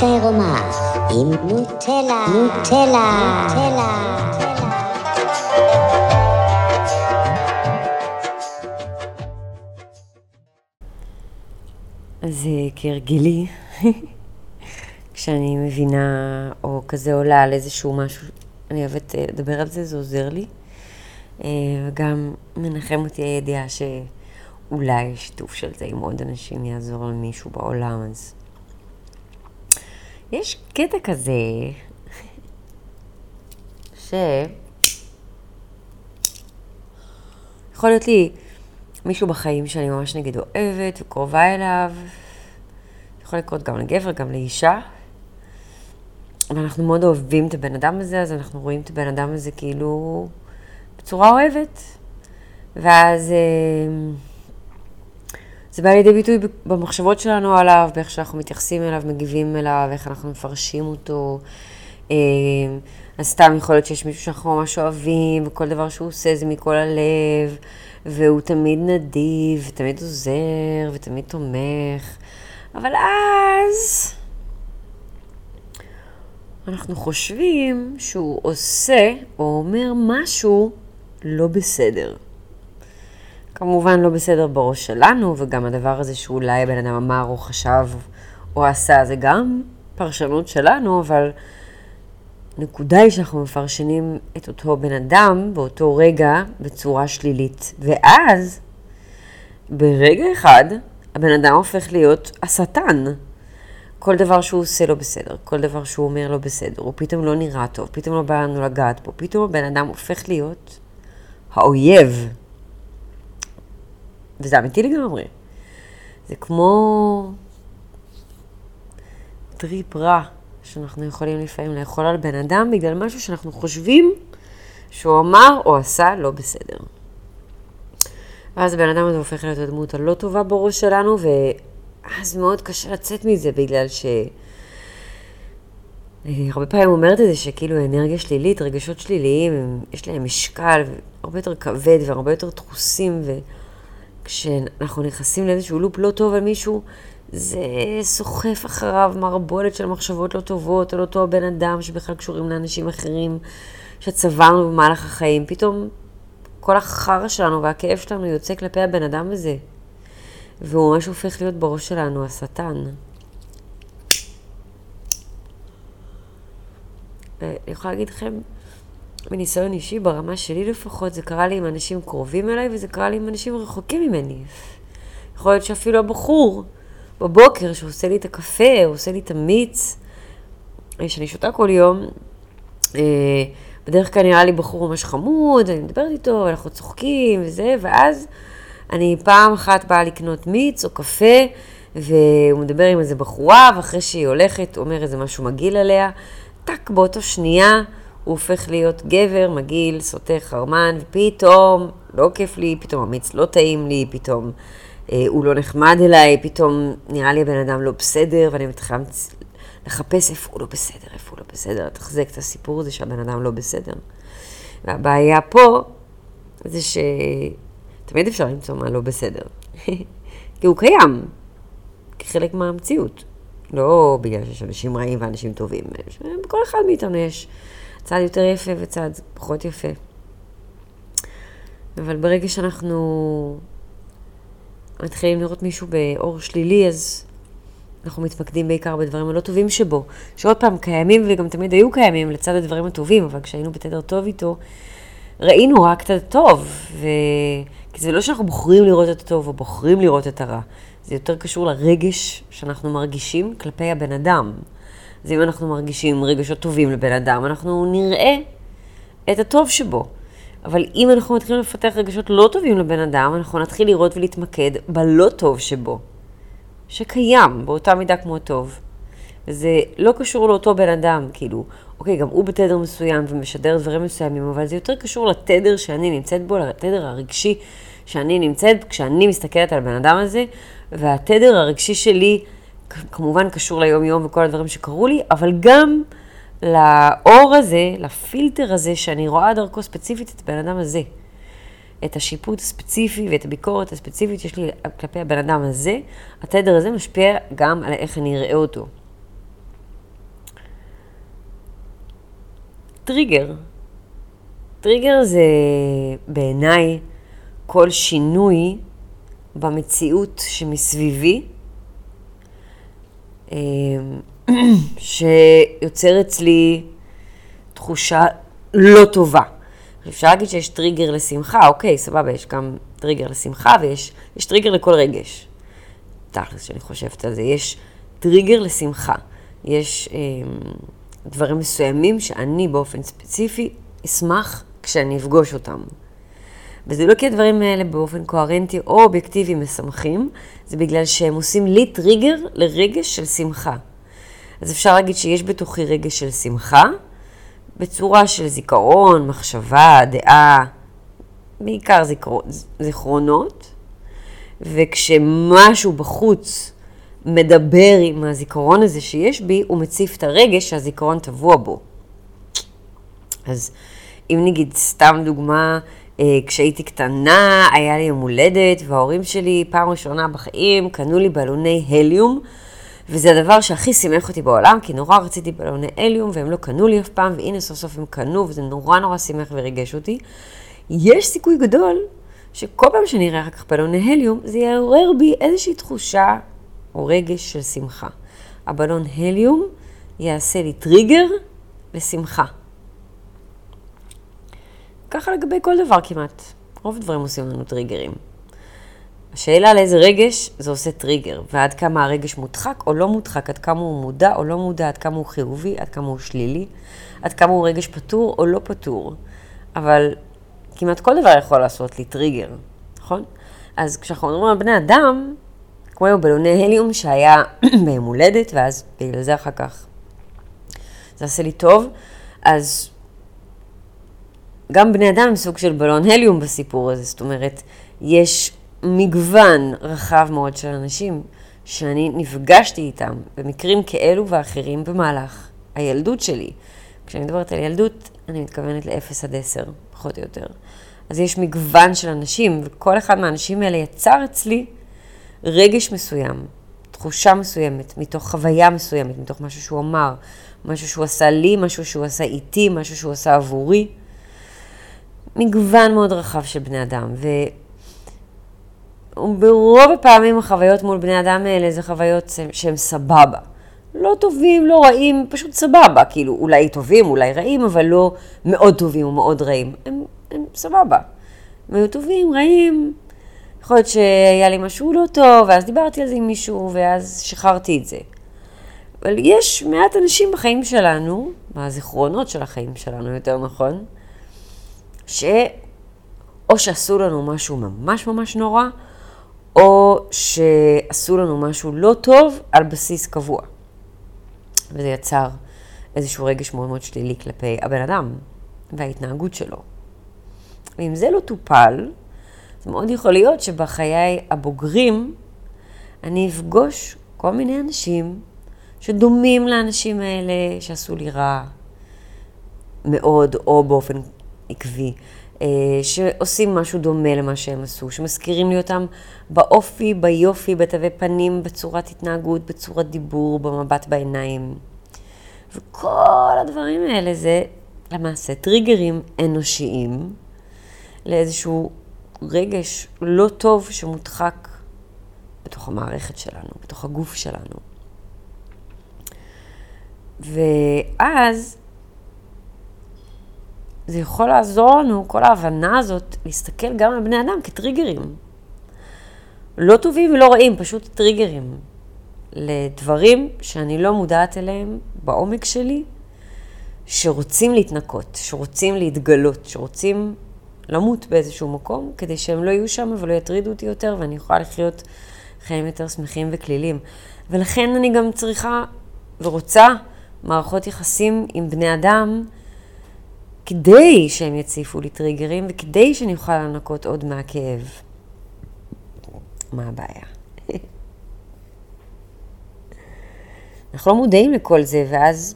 עירומה עם נוטלה, נוטלה, נוטלה. אז כהרגלי, כשאני מבינה או כזה עולה על איזשהו משהו, אני אוהבת אה, לדבר על זה, זה עוזר לי. אה, וגם מנחם אותי הידיעה שאולי שיתוף של זה עם עוד אנשים יעזור למישהו בעולם, אז... יש קטע כזה, ש... יכול להיות לי מישהו בחיים שאני ממש נגיד אוהבת וקרובה אליו, יכול לקרות גם לגבר, גם לאישה, ואנחנו מאוד אוהבים את הבן אדם הזה, אז אנחנו רואים את הבן אדם הזה כאילו בצורה אוהבת. ואז אה, זה בא לידי ביטוי במחשבות שלנו עליו, באיך שאנחנו מתייחסים אליו, מגיבים אליו, איך אנחנו מפרשים אותו. אה, אז סתם יכול להיות שיש מישהו שאנחנו ממש אוהבים, וכל דבר שהוא עושה זה מכל הלב, והוא תמיד נדיב, ותמיד עוזר, ותמיד תומך. אבל אז אנחנו חושבים שהוא עושה או אומר משהו לא בסדר. כמובן לא בסדר בראש שלנו, וגם הדבר הזה שאולי הבן אדם אמר או חשב או עשה, זה גם פרשנות שלנו, אבל הנקודה היא שאנחנו מפרשנים את אותו בן אדם באותו רגע בצורה שלילית. ואז, ברגע אחד, הבן אדם הופך להיות השטן. כל דבר שהוא עושה לא בסדר, כל דבר שהוא אומר לא בסדר, הוא פתאום לא נראה טוב, פתאום לא בא לנו לגעת בו, פתאום הבן אדם הופך להיות האויב. וזה אמיתי לגמרי. זה כמו טריפ רע שאנחנו יכולים לפעמים לאכול על בן אדם בגלל משהו שאנחנו חושבים שהוא אמר או עשה לא בסדר. ואז הבן אדם הזה הופך להיות הדמות הלא טובה בראש שלנו, ואז מאוד קשה לצאת מזה בגלל ש... הרבה פעמים אומרת את זה שכאילו אנרגיה שלילית, רגשות שליליים, יש להם משקל הרבה יותר כבד והרבה יותר דחוסים, וכשאנחנו נכנסים לאיזשהו לופ לא טוב על מישהו, זה סוחף אחריו מערבולת של מחשבות לא טובות על אותו הבן אדם שבכלל קשורים לאנשים אחרים שצברנו במהלך החיים. פתאום כל החרא שלנו והכאב שלנו יוצא כלפי הבן אדם הזה. והוא ממש הופך להיות בראש שלנו השטן. אני יכולה להגיד לכם, מניסיון אישי, ברמה שלי לפחות, זה קרה לי עם אנשים קרובים אליי, וזה קרה לי עם אנשים רחוקים ממני. יכול להיות שאפילו הבחור בבוקר שעושה לי את הקפה, עושה לי את המיץ, שאני שותה כל יום, אה, בדרך כלל נראה לי בחור ממש חמוד, אני מדברת איתו, אנחנו צוחקים וזה, ואז אני פעם אחת באה לקנות מיץ או קפה, והוא מדבר עם איזה בחורה, ואחרי שהיא הולכת, אומר איזה משהו מגעיל עליה, טאק, באותו שנייה הוא הופך להיות גבר, מגעיל, סוטה, חרמן, ופתאום, לא כיף לי, פתאום המיץ לא טעים לי, פתאום אה, הוא לא נחמד אליי, פתאום נראה לי הבן אדם לא בסדר, ואני מתחילה לחפש איפה הוא לא בסדר, איפה הוא לא בסדר, לתחזק את הסיפור הזה שהבן אדם לא בסדר. והבעיה פה זה שתמיד אפשר למצוא מה לא בסדר. כי הוא קיים, כחלק מהמציאות. לא בגלל שיש אנשים רעים ואנשים טובים. בכל אחד מאיתנו יש צד יותר יפה וצד פחות יפה. אבל ברגע שאנחנו מתחילים לראות מישהו באור שלילי, אז אנחנו מתמקדים בעיקר בדברים הלא טובים שבו, שעוד פעם קיימים וגם תמיד היו קיימים לצד הדברים הטובים, אבל כשהיינו בתדר טוב איתו, ראינו רק את הטוב, ו... כי זה לא שאנחנו בוחרים לראות את הטוב או בוחרים לראות את הרע, זה יותר קשור לרגש שאנחנו מרגישים כלפי הבן אדם. אז אם אנחנו מרגישים רגשות טובים לבן אדם, אנחנו נראה את הטוב שבו. אבל אם אנחנו מתחילים לפתח רגשות לא טובים לבן אדם, אנחנו נתחיל לראות ולהתמקד בלא טוב שבו. שקיים באותה מידה כמו הטוב. וזה לא קשור לאותו בן אדם, כאילו, אוקיי, גם הוא בתדר מסוים ומשדר דברים מסוימים, אבל זה יותר קשור לתדר שאני נמצאת בו, לתדר הרגשי שאני נמצאת, כשאני מסתכלת על הבן אדם הזה, והתדר הרגשי שלי כמובן קשור ליום-יום וכל הדברים שקרו לי, אבל גם לאור הזה, לפילטר הזה, שאני רואה דרכו ספציפית את הבן אדם הזה. את השיפוט הספציפי ואת הביקורת הספציפית שיש לי כלפי הבן אדם הזה, התדר הזה משפיע גם על איך אני אראה אותו. טריגר. טריגר זה בעיניי כל שינוי במציאות שמסביבי. שיוצר אצלי תחושה לא טובה. אפשר להגיד שיש טריגר לשמחה, אוקיי, סבבה, יש גם טריגר לשמחה ויש טריגר לכל רגש. תכלס, שאני חושבת על זה, יש טריגר לשמחה. יש אה, דברים מסוימים שאני באופן ספציפי אשמח כשאני אפגוש אותם. וזה לא כי הדברים האלה באופן קוהרנטי או אובייקטיבי משמחים, זה בגלל שהם עושים לי טריגר לרגש של שמחה. אז אפשר להגיד שיש בתוכי רגש של שמחה, בצורה של זיכרון, מחשבה, דעה, בעיקר זיכר... זיכרונות, וכשמשהו בחוץ מדבר עם הזיכרון הזה שיש בי, הוא מציף את הרגש שהזיכרון טבוע בו. אז אם נגיד, סתם דוגמה, כשהייתי קטנה, היה לי יום הולדת, וההורים שלי, פעם ראשונה בחיים, קנו לי בלוני הליום, וזה הדבר שהכי שימח אותי בעולם, כי נורא רציתי בלוני הליום, והם לא קנו לי אף פעם, והנה סוף סוף הם קנו, וזה נורא נורא שימח וריגש אותי. יש סיכוי גדול שכל פעם שאני אראה אחר כך בלוני הליום, זה יעורר בי איזושהי תחושה או רגש של שמחה. הבלון הליום יעשה לי טריגר לשמחה. ככה לגבי כל דבר כמעט. רוב הדברים עושים לנו טריגרים. השאלה על איזה רגש זה עושה טריגר, ועד כמה הרגש מודחק או לא מודחק, עד כמה הוא מודע או לא מודע, עד כמה הוא חיובי, עד כמה הוא שלילי, עד כמה הוא רגש פתור או לא פתור. אבל כמעט כל דבר יכול לעשות לי טריגר, נכון? אז כשאנחנו מדברים על בני אדם, כמו היו בלוני הליום שהיה ביום הולדת, ואז בגלל זה אחר כך זה עושה לי טוב, אז גם בני אדם הם סוג של בלון הליום בסיפור הזה, זאת אומרת, יש מגוון רחב מאוד של אנשים שאני נפגשתי איתם במקרים כאלו ואחרים במהלך הילדות שלי. כשאני מדברת על ילדות, אני מתכוונת ל-0 עד 10, פחות או יותר. אז יש מגוון של אנשים, וכל אחד מהאנשים האלה יצר אצלי רגש מסוים, תחושה מסוימת, מתוך חוויה מסוימת, מתוך משהו שהוא אמר, משהו שהוא עשה לי, משהו שהוא עשה איתי, משהו שהוא עשה עבורי. מגוון מאוד רחב של בני אדם, וברוב הפעמים החוויות מול בני אדם האלה זה חוויות שהן סבבה. לא טובים, לא רעים, פשוט סבבה. כאילו, אולי טובים, אולי רעים, אבל לא מאוד טובים או מאוד רעים. הם, הם סבבה. הם היו טובים, רעים. יכול להיות שהיה לי משהו לא טוב, ואז דיברתי על זה עם מישהו, ואז שחררתי את זה. אבל יש מעט אנשים בחיים שלנו, מהזיכרונות של החיים שלנו, יותר נכון, שאו שעשו לנו משהו ממש ממש נורא, או שעשו לנו משהו לא טוב על בסיס קבוע. וזה יצר איזשהו רגש מאוד מאוד שלילי כלפי הבן אדם וההתנהגות שלו. ואם זה לא טופל, זה מאוד יכול להיות שבחיי הבוגרים אני אפגוש כל מיני אנשים שדומים לאנשים האלה שעשו לי רע מאוד או באופן עקבי, אה, שעושים משהו דומה למה שהם עשו, שמזכירים לי אותם באופי, ביופי, בתווי פנים, בצורת התנהגות, בצורת דיבור, במבט בעיניים. וכל הדברים האלה זה למעשה טריגרים אנושיים לאיזשהו רגש לא טוב שמודחק בתוך המערכת שלנו, בתוך הגוף שלנו. ואז זה יכול לעזור לנו, כל ההבנה הזאת, להסתכל גם על בני אדם כטריגרים. לא טובים ולא רעים, פשוט טריגרים. לדברים שאני לא מודעת אליהם בעומק שלי, שרוצים להתנקות, שרוצים להתגלות, שרוצים למות באיזשהו מקום, כדי שהם לא יהיו שם ולא יטרידו אותי יותר, ואני יכולה לחיות חיים יותר שמחים וכלילים. ולכן אני גם צריכה ורוצה מערכות יחסים עם בני אדם, כדי שהם יציפו לי טריגרים וכדי שאני אוכל לנקות עוד מהכאב. מה הבעיה? אנחנו לא מודעים לכל זה, ואז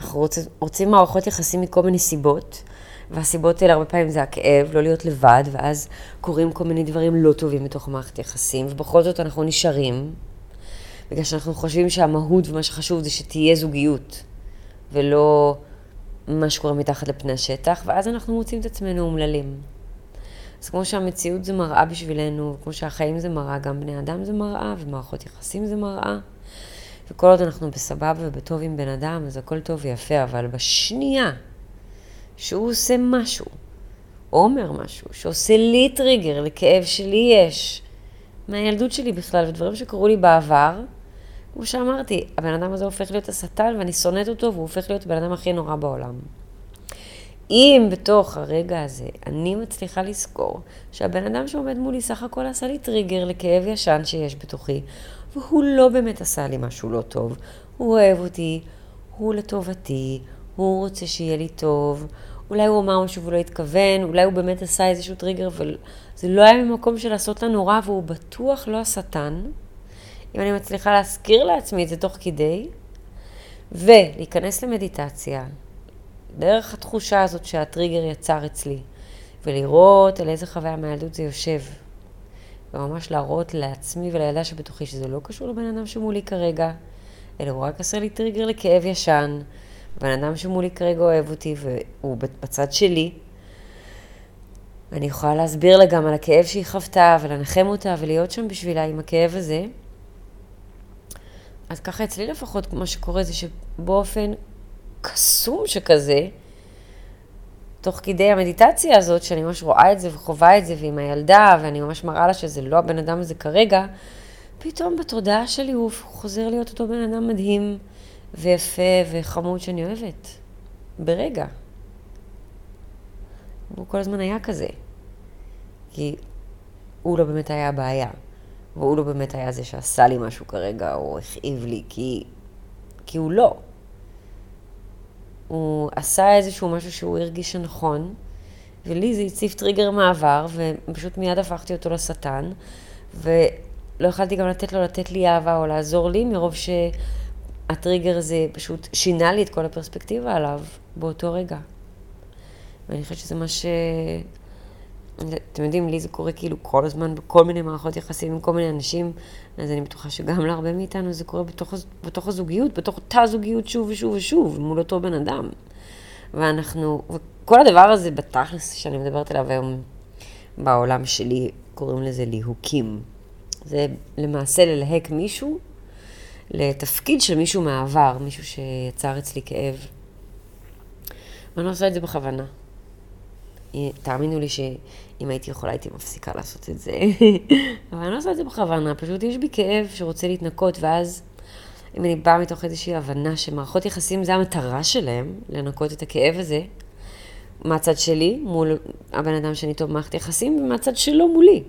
אנחנו רוצ, רוצים מערכות יחסים מכל מיני סיבות, והסיבות האלה הרבה פעמים זה הכאב, לא להיות לבד, ואז קורים כל מיני דברים לא טובים בתוך מערכת יחסים, ובכל זאת אנחנו נשארים, בגלל שאנחנו חושבים שהמהות ומה שחשוב זה שתהיה זוגיות. ולא מה שקורה מתחת לפני השטח, ואז אנחנו מוצאים את עצמנו אומללים. אז כמו שהמציאות זה מראה בשבילנו, כמו שהחיים זה מראה, גם בני אדם זה מראה, ומערכות יחסים זה מראה. וכל עוד אנחנו בסבבה ובטוב עם בן אדם, אז הכל טוב ויפה, אבל בשנייה שהוא עושה משהו, או אומר משהו, שעושה לי טריגר לכאב שלי יש, מהילדות שלי בכלל, ודברים שקרו לי בעבר, כמו שאמרתי, הבן אדם הזה הופך להיות השטן ואני שונאת אותו והוא הופך להיות הבן אדם הכי נורא בעולם. אם בתוך הרגע הזה אני מצליחה לזכור שהבן אדם שעומד מולי סך הכל עשה לי טריגר לכאב ישן שיש בתוכי, והוא לא באמת עשה לי משהו לא טוב, הוא אוהב אותי, הוא לטובתי, הוא רוצה שיהיה לי טוב, אולי הוא אמר משהו והוא לא התכוון, אולי הוא באמת עשה איזשהו טריגר, אבל זה לא היה ממקום של לעשות לנו רע, והוא בטוח לא השטן. אם אני מצליחה להזכיר לעצמי את זה תוך כדי, ולהיכנס למדיטציה, דרך התחושה הזאת שהטריגר יצר אצלי, ולראות על איזה חוויה מהילדות זה יושב, וממש להראות לעצמי ולילדה שבתוכי שזה לא קשור לבן אדם שמולי כרגע, אלא הוא רק עשה לי טריגר לכאב ישן, בן אדם שמולי כרגע אוהב אותי והוא בצד שלי. ואני יכולה להסביר לה גם על הכאב שהיא חוותה ולנחם אותה ולהיות שם בשבילה עם הכאב הזה. אז ככה אצלי לפחות מה שקורה זה שבאופן קסום שכזה, תוך כדי המדיטציה הזאת, שאני ממש רואה את זה וחווה את זה, ועם הילדה, ואני ממש מראה לה שזה לא הבן אדם הזה כרגע, פתאום בתודעה שלי הוא חוזר להיות אותו בן אדם מדהים ויפה וחמוד שאני אוהבת. ברגע. הוא כל הזמן היה כזה. כי הוא לא באמת היה הבעיה. והוא לא באמת היה זה שעשה לי משהו כרגע, או הכאיב לי, כי, כי הוא לא. הוא עשה איזשהו משהו שהוא הרגיש שנכון, ולי זה הציף טריגר מעבר, ופשוט מיד הפכתי אותו לשטן, ולא יכלתי גם לתת לו לתת לי אהבה או לעזור לי, מרוב שהטריגר הזה פשוט שינה לי את כל הפרספקטיבה עליו באותו רגע. ואני חושבת שזה מה ש... אתם יודעים, לי זה קורה כאילו כל הזמן בכל מיני מערכות יחסים עם כל מיני אנשים, אז אני בטוחה שגם להרבה מאיתנו זה קורה בתוך, בתוך הזוגיות, בתוך אותה זוגיות שוב ושוב ושוב, מול אותו בן אדם. ואנחנו, וכל הדבר הזה בתכלס שאני מדברת עליו היום בעולם שלי, קוראים לזה ליהוקים. זה למעשה ללהק מישהו לתפקיד של מישהו מהעבר, מישהו שיצר אצלי כאב. ואני לא עושה את זה בכוונה. תאמינו לי שאם הייתי יכולה הייתי מפסיקה לעשות את זה. אבל אני לא עושה את זה בכוונה, פשוט יש בי כאב שרוצה להתנקות, ואז אם אני באה מתוך איזושהי הבנה שמערכות יחסים זה המטרה שלהם, לנקות את הכאב הזה, מהצד שלי, מול הבן אדם שאני איתו במערכת יחסים, ומהצד שלו מולי.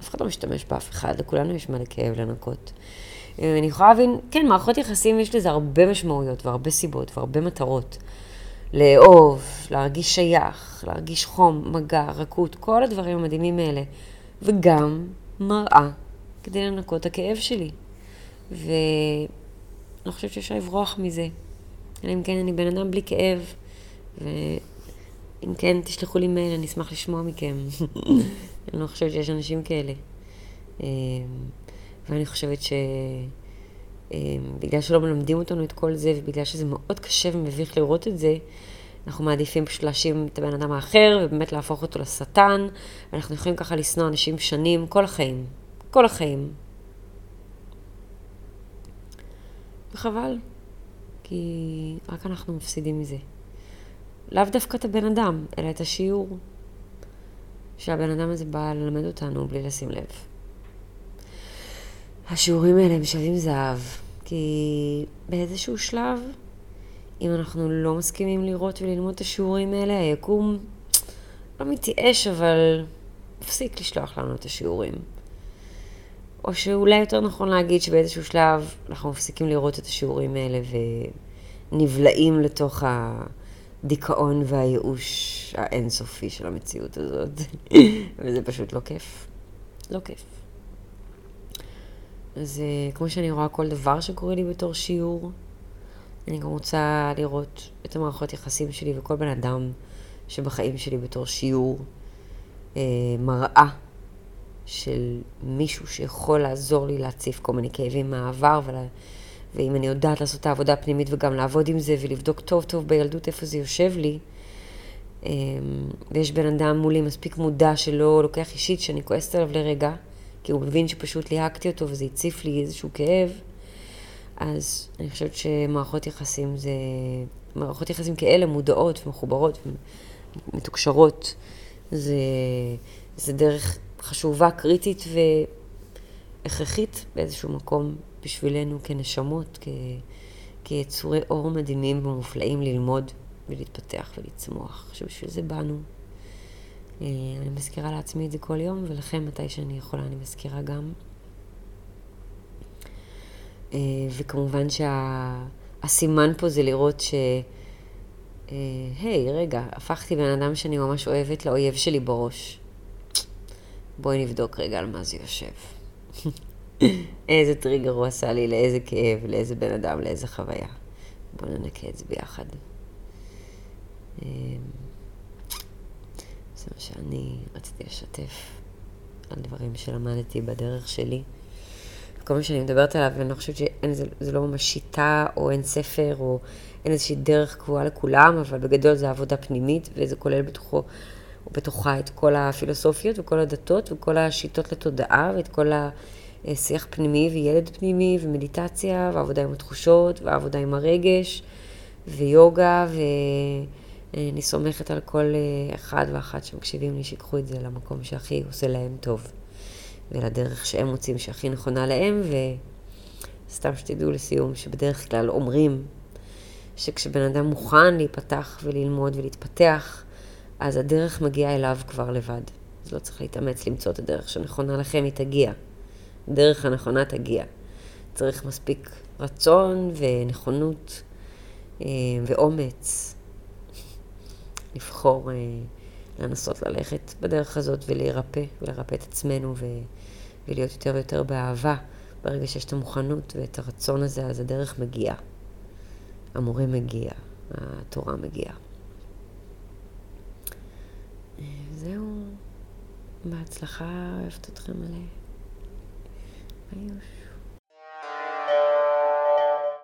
אף אחד לא משתמש באף אחד, לכולנו יש מלא כאב לנקות. אני יכולה להבין, כן, מערכות יחסים יש לזה הרבה משמעויות והרבה סיבות והרבה מטרות. לאהוב, להרגיש שייך, להרגיש חום, מגע, רכות, כל הדברים המדהימים האלה. וגם מראה כדי לנקות את הכאב שלי. ואני לא חושבת שאפשר לברוח מזה. אלא אם כן אני בן אדם בלי כאב, ואם כן, תשלחו לי מייל, אני אשמח לשמוע מכם. אני לא חושבת שיש אנשים כאלה. אמ, ואני חושבת ש... אמ, בגלל שלא מלמדים אותנו את כל זה, ובגלל שזה מאוד קשה ומביך לראות את זה, אנחנו מעדיפים פשוט להאשים את הבן אדם האחר, ובאמת להפוך אותו לשטן, ואנחנו יכולים ככה לשנוא אנשים שנים, כל החיים. כל החיים. וחבל, כי רק אנחנו מפסידים מזה. לאו דווקא את הבן אדם, אלא את השיעור שהבן אדם הזה בא ללמד אותנו בלי לשים לב. השיעורים האלה הם שווים זהב, כי באיזשהו שלב, אם אנחנו לא מסכימים לראות וללמוד את השיעורים האלה, היקום לא מתייאש, אבל מפסיק לשלוח לנו את השיעורים. או שאולי יותר נכון להגיד שבאיזשהו שלב אנחנו מפסיקים לראות את השיעורים האלה ונבלעים לתוך הדיכאון והייאוש האינסופי של המציאות הזאת. וזה פשוט לא כיף. לא כיף. Uh, כמו שאני רואה כל דבר שקורה לי בתור שיעור, אני גם רוצה לראות את המערכות יחסים שלי וכל בן אדם שבחיים שלי בתור שיעור, uh, מראה של מישהו שיכול לעזור לי להציף כל מיני כאבים מהעבר ולה, ואם אני יודעת לעשות את העבודה הפנימית וגם לעבוד עם זה ולבדוק טוב טוב בילדות איפה זה יושב לי, אמ, ויש בן אדם מולי מספיק מודע שלא לוקח אישית שאני כועסת עליו לרגע, כי הוא מבין שפשוט ליהקתי אותו וזה הציף לי איזשהו כאב, אז אני חושבת שמערכות יחסים זה... מערכות יחסים כאלה מודעות ומחוברות ומתוקשרות, זה, זה דרך חשובה, קריטית והכרחית באיזשהו מקום בשבילנו כנשמות, כ, כיצורי אור מדהימים ומופלאים ללמוד ולהתפתח ולצמוח, שבשביל זה באנו. אה, אני מזכירה לעצמי את זה כל יום, ולכם מתי שאני יכולה אני מזכירה גם. אה, וכמובן שהסימן שה... פה זה לראות ש... אה, היי, רגע, הפכתי בן אדם שאני ממש אוהבת לאויב שלי בראש. בואי נבדוק רגע על מה זה יושב. איזה טריגר הוא עשה לי, לאיזה כאב, לאיזה בן אדם, לאיזה חוויה. בואו ננקה את זה ביחד. זה מה שאני רציתי לשתף על דברים שלמדתי בדרך שלי. כל מה שאני מדברת עליו, אני לא חושבת שזה לא ממש שיטה, או אין ספר, או אין איזושהי דרך קבועה לכולם, אבל בגדול זה עבודה פנימית, וזה כולל בתוכו, בתוכה את כל הפילוסופיות וכל הדתות וכל השיטות לתודעה ואת כל השיח פנימי וילד פנימי ומדיטציה ועבודה עם התחושות ועבודה עם הרגש ויוגה ואני סומכת על כל אחד ואחת שמקשיבים לי שיקחו את זה למקום שהכי עושה להם טוב ולדרך שהם מוצאים שהכי נכונה להם וסתם שתדעו לסיום שבדרך כלל אומרים שכשבן אדם מוכן להיפתח וללמוד ולהתפתח, אז הדרך מגיעה אליו כבר לבד. אז לא צריך להתאמץ למצוא את הדרך שנכונה לכם, היא תגיע. הדרך הנכונה תגיע. צריך מספיק רצון ונכונות אה, ואומץ לבחור אה, לנסות ללכת בדרך הזאת ולהירפא, ולרפא את עצמנו ו... ולהיות יותר ויותר באהבה. ברגע שיש את המוכנות ואת הרצון הזה, אז הדרך מגיעה. המורה מגיע, התורה מגיעה. זהו, בהצלחה, אוהבת אתכם מלא. ביוש.